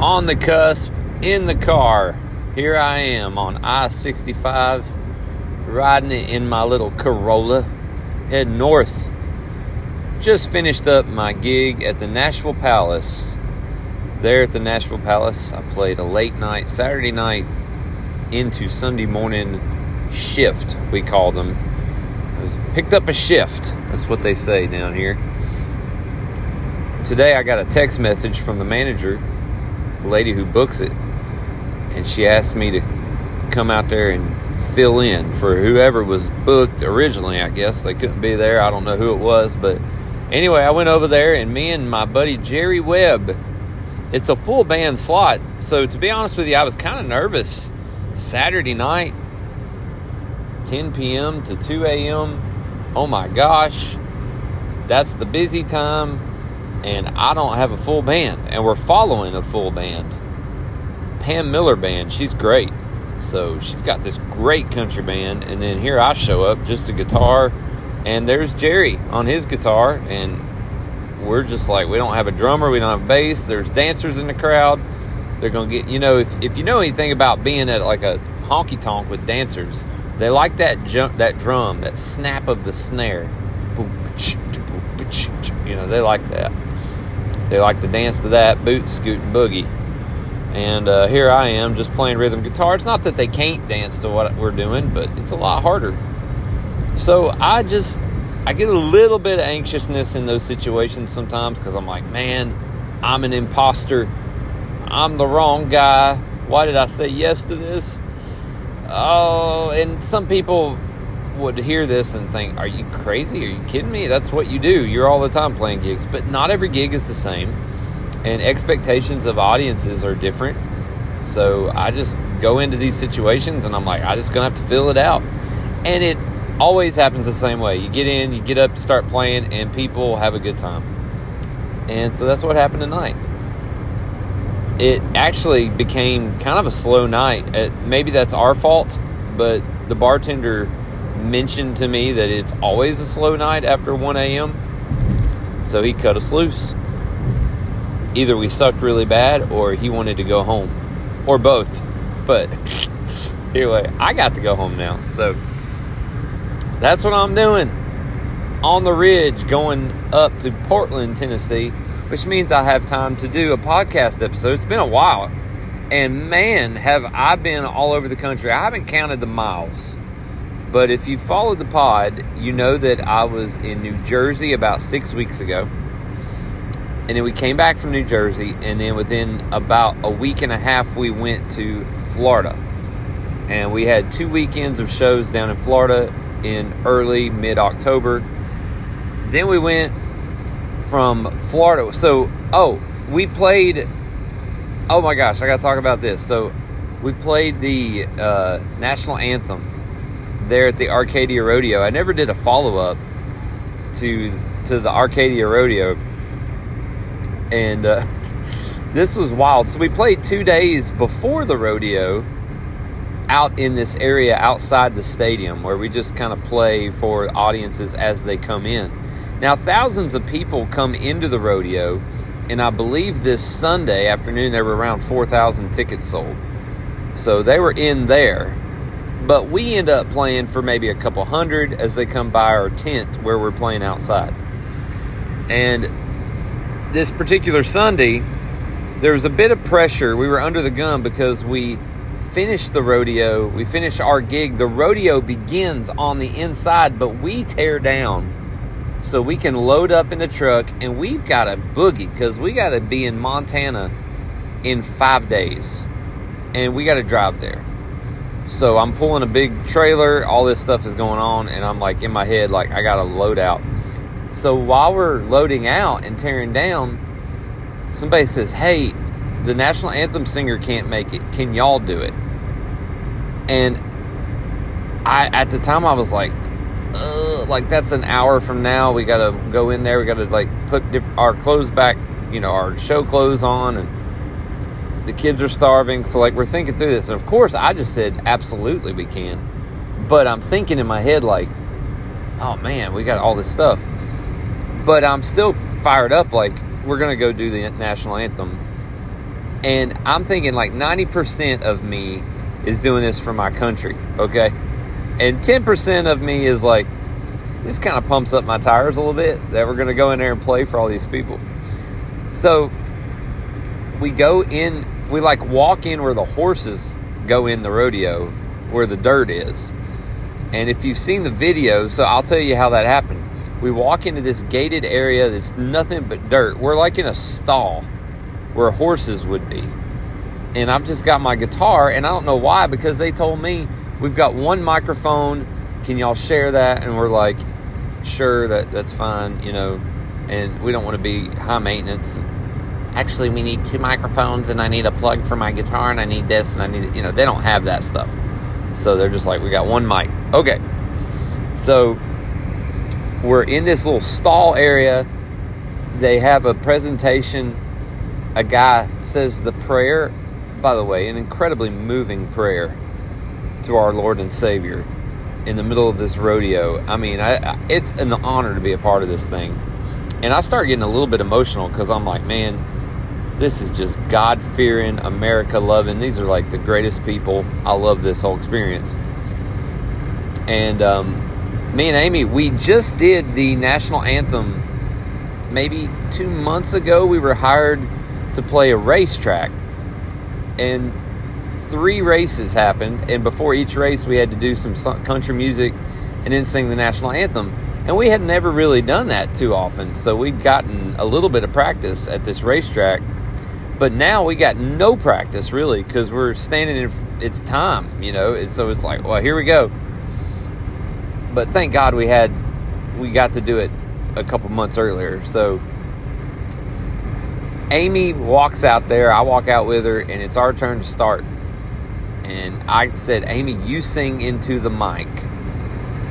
on the cusp, in the car. Here I am on I 65, riding it in my little Corolla, head north. Just finished up my gig at the Nashville Palace. There at the Nashville Palace, I played a late night, Saturday night into Sunday morning shift, we call them. I was picked up a shift. That's what they say down here. Today I got a text message from the manager, lady who books it, and she asked me to come out there and fill in for whoever was booked originally, I guess. They couldn't be there. I don't know who it was, but anyway, I went over there and me and my buddy Jerry Webb, it's a full band slot. So to be honest with you, I was kind of nervous. Saturday night, 10 p.m. to 2 a.m. Oh my gosh, that's the busy time, and I don't have a full band, and we're following a full band. Pam Miller Band, she's great. So she's got this great country band, and then here I show up, just a guitar, and there's Jerry on his guitar, and we're just like, we don't have a drummer, we don't have bass, there's dancers in the crowd. They're gonna get, you know, if, if you know anything about being at like a honky tonk with dancers, they like that jump, that drum, that snap of the snare. You know, they like that. They like to dance to that, boot, scoot, and boogie. And uh, here I am just playing rhythm guitar. It's not that they can't dance to what we're doing, but it's a lot harder. So I just, I get a little bit of anxiousness in those situations sometimes because I'm like, man, I'm an imposter. I'm the wrong guy. Why did I say yes to this? Oh, and some people would hear this and think, Are you crazy? Are you kidding me? That's what you do. You're all the time playing gigs. But not every gig is the same, and expectations of audiences are different. So I just go into these situations and I'm like, I just gonna have to fill it out. And it always happens the same way. You get in, you get up, you start playing, and people have a good time. And so that's what happened tonight it actually became kind of a slow night. It, maybe that's our fault, but the bartender mentioned to me that it's always a slow night after 1 a.m. So he cut us loose. Either we sucked really bad or he wanted to go home, or both. But anyway, I got to go home now. So that's what I'm doing on the ridge going up to Portland, Tennessee which means I have time to do a podcast episode. It's been a while. And man, have I been all over the country. I haven't counted the miles. But if you followed the pod, you know that I was in New Jersey about six weeks ago. And then we came back from New Jersey. And then within about a week and a half, we went to Florida. And we had two weekends of shows down in Florida in early mid October. Then we went from Florida. So, oh, we played. Oh my gosh, I got to talk about this. So, we played the uh, national anthem there at the Arcadia Rodeo. I never did a follow up to to the Arcadia Rodeo, and uh, this was wild. So we played two days before the rodeo out in this area outside the stadium where we just kind of play for audiences as they come in. Now, thousands of people come into the rodeo, and I believe this Sunday afternoon there were around 4,000 tickets sold. So they were in there. But we end up playing for maybe a couple hundred as they come by our tent where we're playing outside. And this particular Sunday, there was a bit of pressure. We were under the gun because we finished the rodeo, we finished our gig. The rodeo begins on the inside, but we tear down so we can load up in the truck and we've got a boogie because we got to be in Montana in five days and we got to drive there. So I'm pulling a big trailer, all this stuff is going on, and I'm like in my head, like I got to load out. So while we're loading out and tearing down, somebody says, Hey, the national anthem singer can't make it. Can y'all do it? And I, at the time, I was like, like that's an hour from now. We got to go in there. We got to like put diff- our clothes back, you know, our show clothes on, and the kids are starving. So like we're thinking through this, and of course I just said absolutely we can, but I'm thinking in my head like, oh man, we got all this stuff, but I'm still fired up. Like we're gonna go do the national anthem, And I'm thinking like 90% of me is doing this for my country, okay? And 10% of me is like, this kind of pumps up my tires a little bit that we're going to go in there and play for all these people. So we go in, we like walk in where the horses go in the rodeo, where the dirt is. And if you've seen the video, so I'll tell you how that happened. We walk into this gated area that's nothing but dirt. We're like in a stall where horses would be. And I've just got my guitar, and I don't know why, because they told me we've got one microphone. Can y'all share that? And we're like, sure, that that's fine, you know. And we don't want to be high maintenance. Actually, we need two microphones, and I need a plug for my guitar, and I need this, and I need, you know, they don't have that stuff. So they're just like, we got one mic. Okay. So we're in this little stall area. They have a presentation. A guy says the prayer, by the way, an incredibly moving prayer to our Lord and Savior in the middle of this rodeo. I mean, I, it's an honor to be a part of this thing. And I start getting a little bit emotional because I'm like, man, this is just God fearing, America loving. These are like the greatest people. I love this whole experience. And um, me and Amy, we just did the national anthem maybe two months ago. We were hired to play a racetrack. And three races happened. And before each race, we had to do some country music and then sing the national anthem. And we had never really done that too often. So we'd gotten a little bit of practice at this racetrack but now we got no practice really because we're standing in it's time, you know. And so it's like, well, here we go. But thank God we had we got to do it a couple months earlier. So Amy walks out there, I walk out with her, and it's our turn to start. And I said, Amy, you sing into the mic.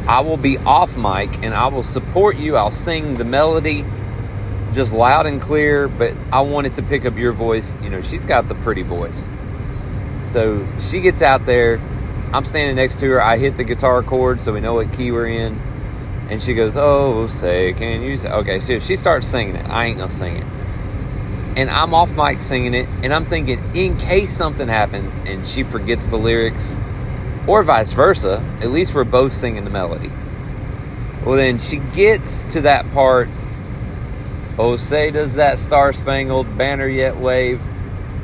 I will be off mic and I will support you. I'll sing the melody just loud and clear, but I wanted to pick up your voice. You know, she's got the pretty voice. So she gets out there. I'm standing next to her. I hit the guitar chord so we know what key we're in. And she goes, Oh, say, can you say? Okay, so she starts singing it. I ain't gonna sing it. And I'm off mic singing it. And I'm thinking, in case something happens and she forgets the lyrics, or vice versa, at least we're both singing the melody. Well, then she gets to that part Oh, say does that star spangled banner yet wave?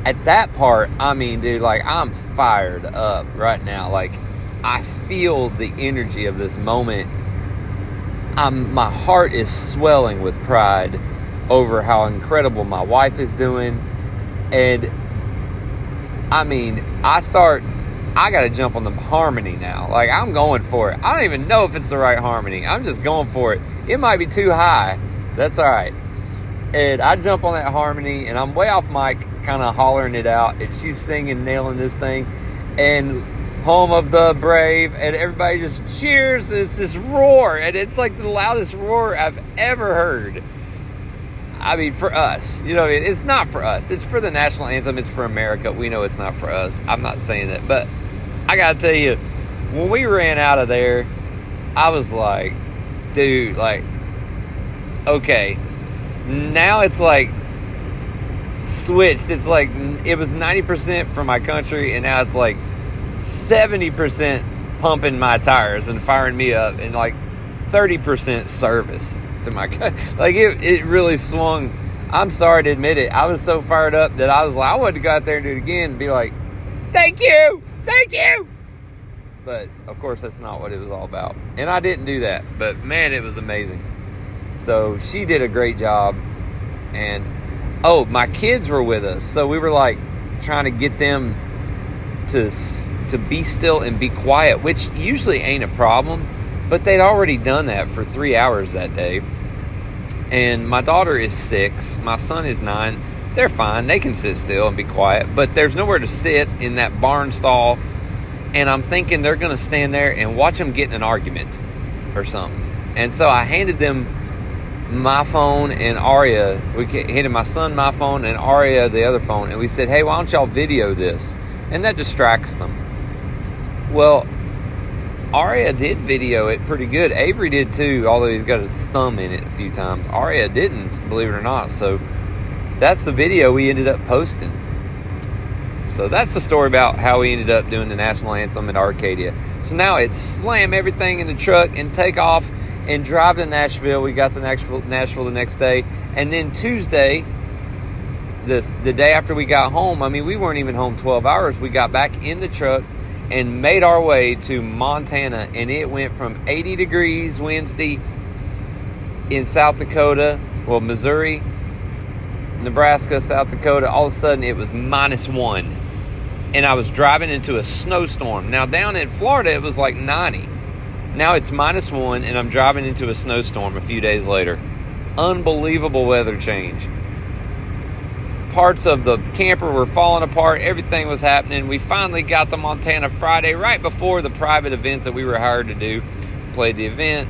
At that part, I mean, dude, like I'm fired up right now. Like I feel the energy of this moment. I'm my heart is swelling with pride over how incredible my wife is doing. And I mean, I start I got to jump on the harmony now. Like I'm going for it. I don't even know if it's the right harmony. I'm just going for it. It might be too high. That's all right and I jump on that harmony, and I'm way off mic, kind of hollering it out, and she's singing, nailing this thing, and home of the brave, and everybody just cheers, and it's this roar, and it's like the loudest roar I've ever heard. I mean, for us, you know, it's not for us. It's for the national anthem. It's for America. We know it's not for us. I'm not saying that, but I gotta tell you, when we ran out of there, I was like, dude, like, okay, now it's like switched. It's like it was 90% for my country, and now it's like 70% pumping my tires and firing me up, and like 30% service to my country. Like it, it really swung. I'm sorry to admit it. I was so fired up that I was like, I wanted to go out there and do it again and be like, thank you, thank you. But of course, that's not what it was all about. And I didn't do that. But man, it was amazing. So she did a great job. And oh, my kids were with us. So we were like trying to get them to to be still and be quiet, which usually ain't a problem, but they'd already done that for 3 hours that day. And my daughter is 6, my son is 9. They're fine. They can sit still and be quiet, but there's nowhere to sit in that barn stall. And I'm thinking they're going to stand there and watch them get in an argument or something. And so I handed them my phone and Aria, we handed my son my phone and Aria the other phone, and we said, hey, why don't y'all video this? And that distracts them. Well, Aria did video it pretty good. Avery did too, although he's got his thumb in it a few times. Aria didn't, believe it or not. So that's the video we ended up posting. So that's the story about how we ended up doing the national anthem at Arcadia. So now it's slam everything in the truck and take off and drive to Nashville. We got to Nashville, Nashville the next day, and then Tuesday, the the day after we got home. I mean, we weren't even home twelve hours. We got back in the truck and made our way to Montana, and it went from eighty degrees Wednesday in South Dakota, well, Missouri, Nebraska, South Dakota. All of a sudden, it was minus one and I was driving into a snowstorm. Now, down in Florida, it was like 90. Now it's minus one, and I'm driving into a snowstorm a few days later. Unbelievable weather change. Parts of the camper were falling apart. Everything was happening. We finally got to Montana Friday, right before the private event that we were hired to do. Played the event,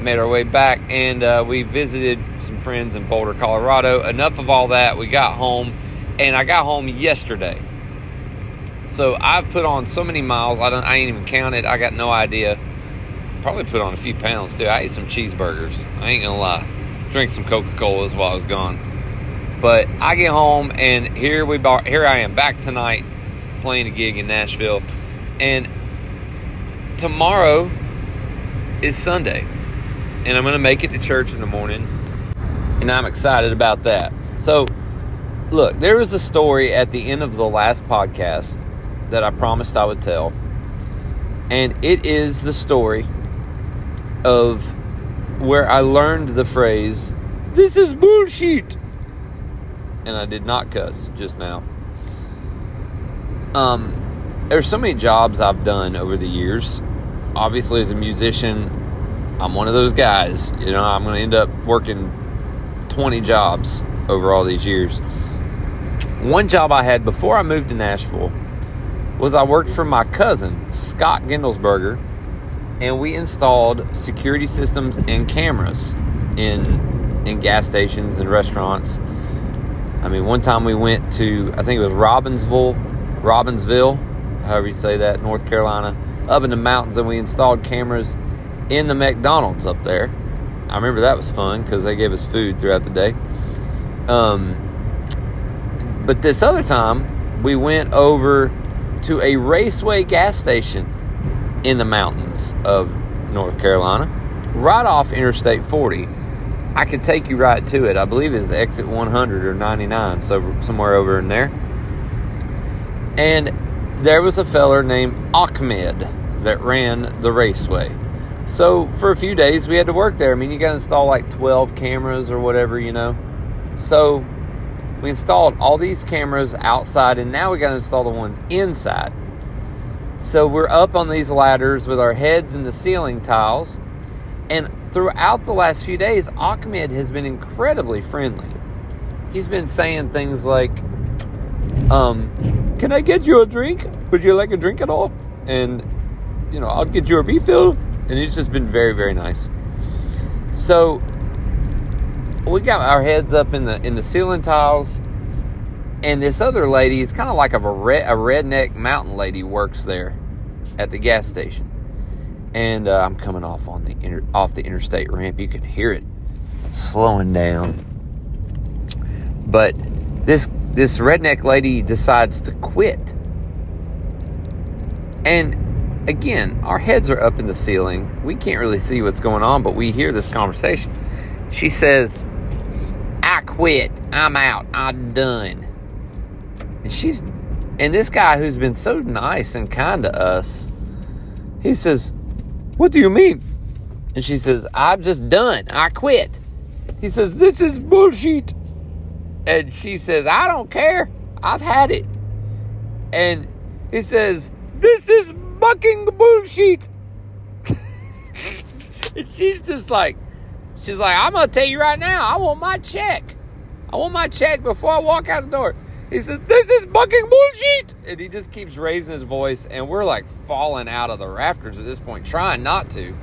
made our way back, and uh, we visited some friends in Boulder, Colorado. Enough of all that. We got home, and I got home yesterday. So I've put on so many miles. I don't. I ain't even counted. I got no idea. Probably put on a few pounds too. I ate some cheeseburgers. I ain't gonna lie. Drink some Coca Colas while I was gone. But I get home and here we bar, here I am back tonight playing a gig in Nashville, and tomorrow is Sunday, and I'm gonna make it to church in the morning, and I'm excited about that. So, look, there was a story at the end of the last podcast that I promised I would tell. And it is the story of where I learned the phrase, This is bullshit. And I did not cuss just now. Um, there's so many jobs I've done over the years. Obviously, as a musician, I'm one of those guys. You know, I'm going to end up working 20 jobs over all these years. One job I had before I moved to Nashville was I worked for my cousin, Scott Gendelsberger, and we installed security systems and cameras in in gas stations and restaurants. I mean, one time we went to I think it was Robbinsville, Robbinsville, however you say that, North Carolina, up in the mountains, and we installed cameras in the McDonald's up there. I remember that was fun because they gave us food throughout the day. Um, but this other time, we went over to a Raceway gas station in the mountains of North Carolina, right off Interstate 40. I could take you right to it. I believe it's exit 100 or 99, so somewhere over in there. And there was a feller named Ahmed that ran the raceway. So for a few days we had to work there. I mean, you got to install like 12 cameras or whatever, you know. So we installed all these cameras outside and now we got to install the ones inside. So we're up on these ladders with our heads in the ceiling tiles. And throughout the last few days, Ahmed has been incredibly friendly. He's been saying things like, um, Can I get you a drink? Would you like a drink at all? And, you know, I'll get you a refill. And he's just been very, very nice. So we got our heads up in the in the ceiling tiles, and this other lady is kind of like a, red, a redneck mountain lady works there at the gas station, and uh, I'm coming off on the inter, off the interstate ramp. You can hear it slowing down, but this this redneck lady decides to quit, and again, our heads are up in the ceiling. We can't really see what's going on, but we hear this conversation. She says, I quit. I'm out. I'm done. And she's, and this guy who's been so nice and kind to us, he says, What do you mean? And she says, I'm just done. I quit. He says, This is bullshit. And she says, I don't care. I've had it. And he says, This is fucking bullshit. and she's just like, She's like, I'm gonna tell you right now, I want my check. I want my check before I walk out the door. He says, This is fucking bullshit. And he just keeps raising his voice, and we're like falling out of the rafters at this point, trying not to.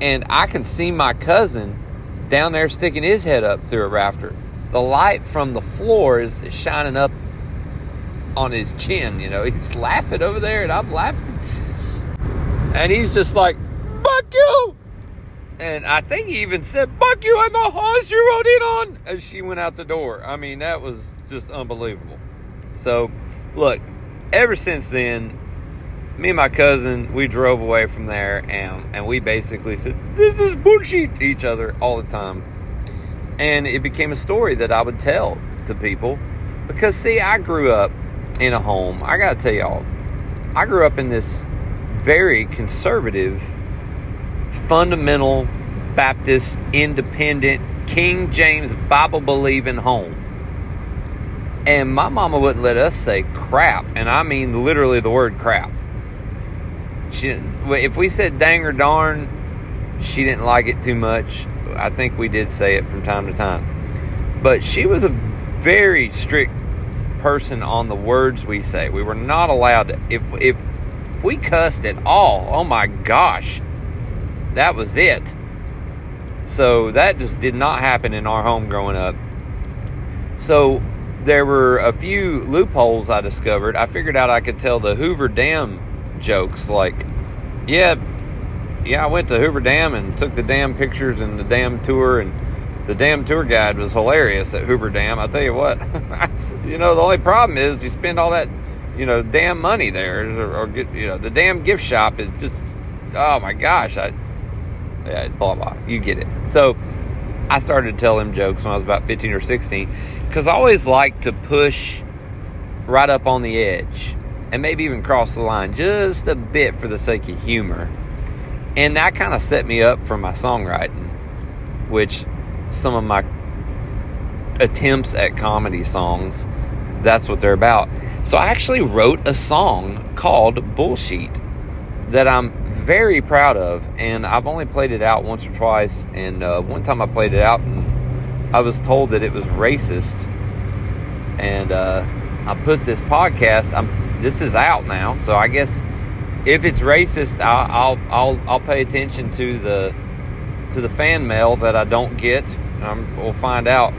And I can see my cousin down there sticking his head up through a rafter. The light from the floor is shining up on his chin, you know. He's laughing over there, and I'm laughing. And he's just like, Fuck you! And I think he even said, Fuck you on the horse you rode in on as she went out the door. I mean, that was just unbelievable. So, look, ever since then, me and my cousin, we drove away from there and, and we basically said, This is bullshit to each other all the time. And it became a story that I would tell to people because, see, I grew up in a home. I got to tell y'all, I grew up in this very conservative, fundamental, Baptist, independent, King James Bible believing home. And my mama wouldn't let us say crap, and I mean literally the word crap. She if we said dang or darn, she didn't like it too much. I think we did say it from time to time. But she was a very strict person on the words we say. We were not allowed to if if if we cussed at all, oh my gosh. That was it. So that just did not happen in our home growing up. So there were a few loopholes I discovered. I figured out I could tell the Hoover Dam jokes like, yeah, yeah, I went to Hoover Dam and took the dam pictures and the dam tour and the damn tour guide was hilarious at Hoover Dam. I'll tell you what, you know, the only problem is you spend all that, you know, damn money there, or, or you know, the damn gift shop is just, oh my gosh, I, yeah, blah blah. You get it. So I started to tell him jokes when I was about 15 or 16 because I always like to push right up on the edge and maybe even cross the line just a bit for the sake of humor. And that kind of set me up for my songwriting, which some of my attempts at comedy songs, that's what they're about. So I actually wrote a song called Bullshit that I'm very proud of, and I've only played it out once or twice. And uh, one time I played it out, and I was told that it was racist. And uh, I put this podcast. I'm this is out now, so I guess if it's racist, I'll I'll I'll, pay attention to the to the fan mail that I don't get. And we'll find out.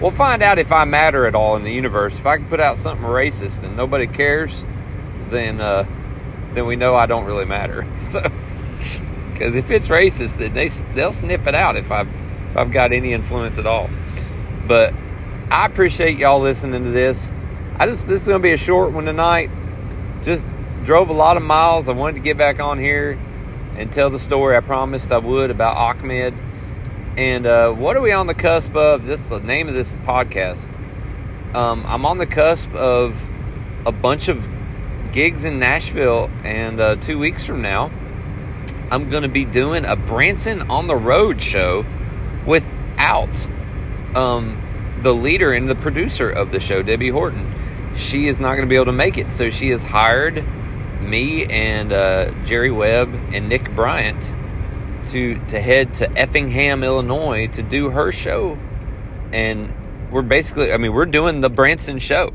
We'll find out if I matter at all in the universe. If I can put out something racist and nobody cares, then uh, then we know I don't really matter. So, because if it's racist, then they they'll sniff it out if I if I've got any influence at all. But I appreciate y'all listening to this. I just this is gonna be a short one tonight. Just drove a lot of miles. I wanted to get back on here and tell the story I promised I would about Ahmed. And uh, what are we on the cusp of? This is the name of this podcast. Um, I'm on the cusp of a bunch of gigs in Nashville, and uh, two weeks from now, I'm going to be doing a Branson on the Road show without um, the leader and the producer of the show, Debbie Horton. She is not going to be able to make it, so she has hired me and uh, Jerry Webb and Nick Bryant to to head to Effingham, Illinois, to do her show, and we're basically, I mean, we're doing the Branson show.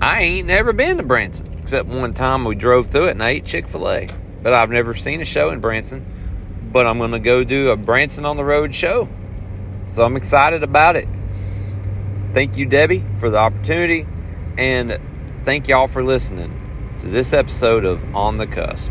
I ain't never been to Branson except one time we drove through it and I ate Chick Fil A, but I've never seen a show in Branson. But I'm gonna go do a Branson on the Road show, so I'm excited about it. Thank you, Debbie, for the opportunity, and thank y'all for listening to this episode of On the Cusp.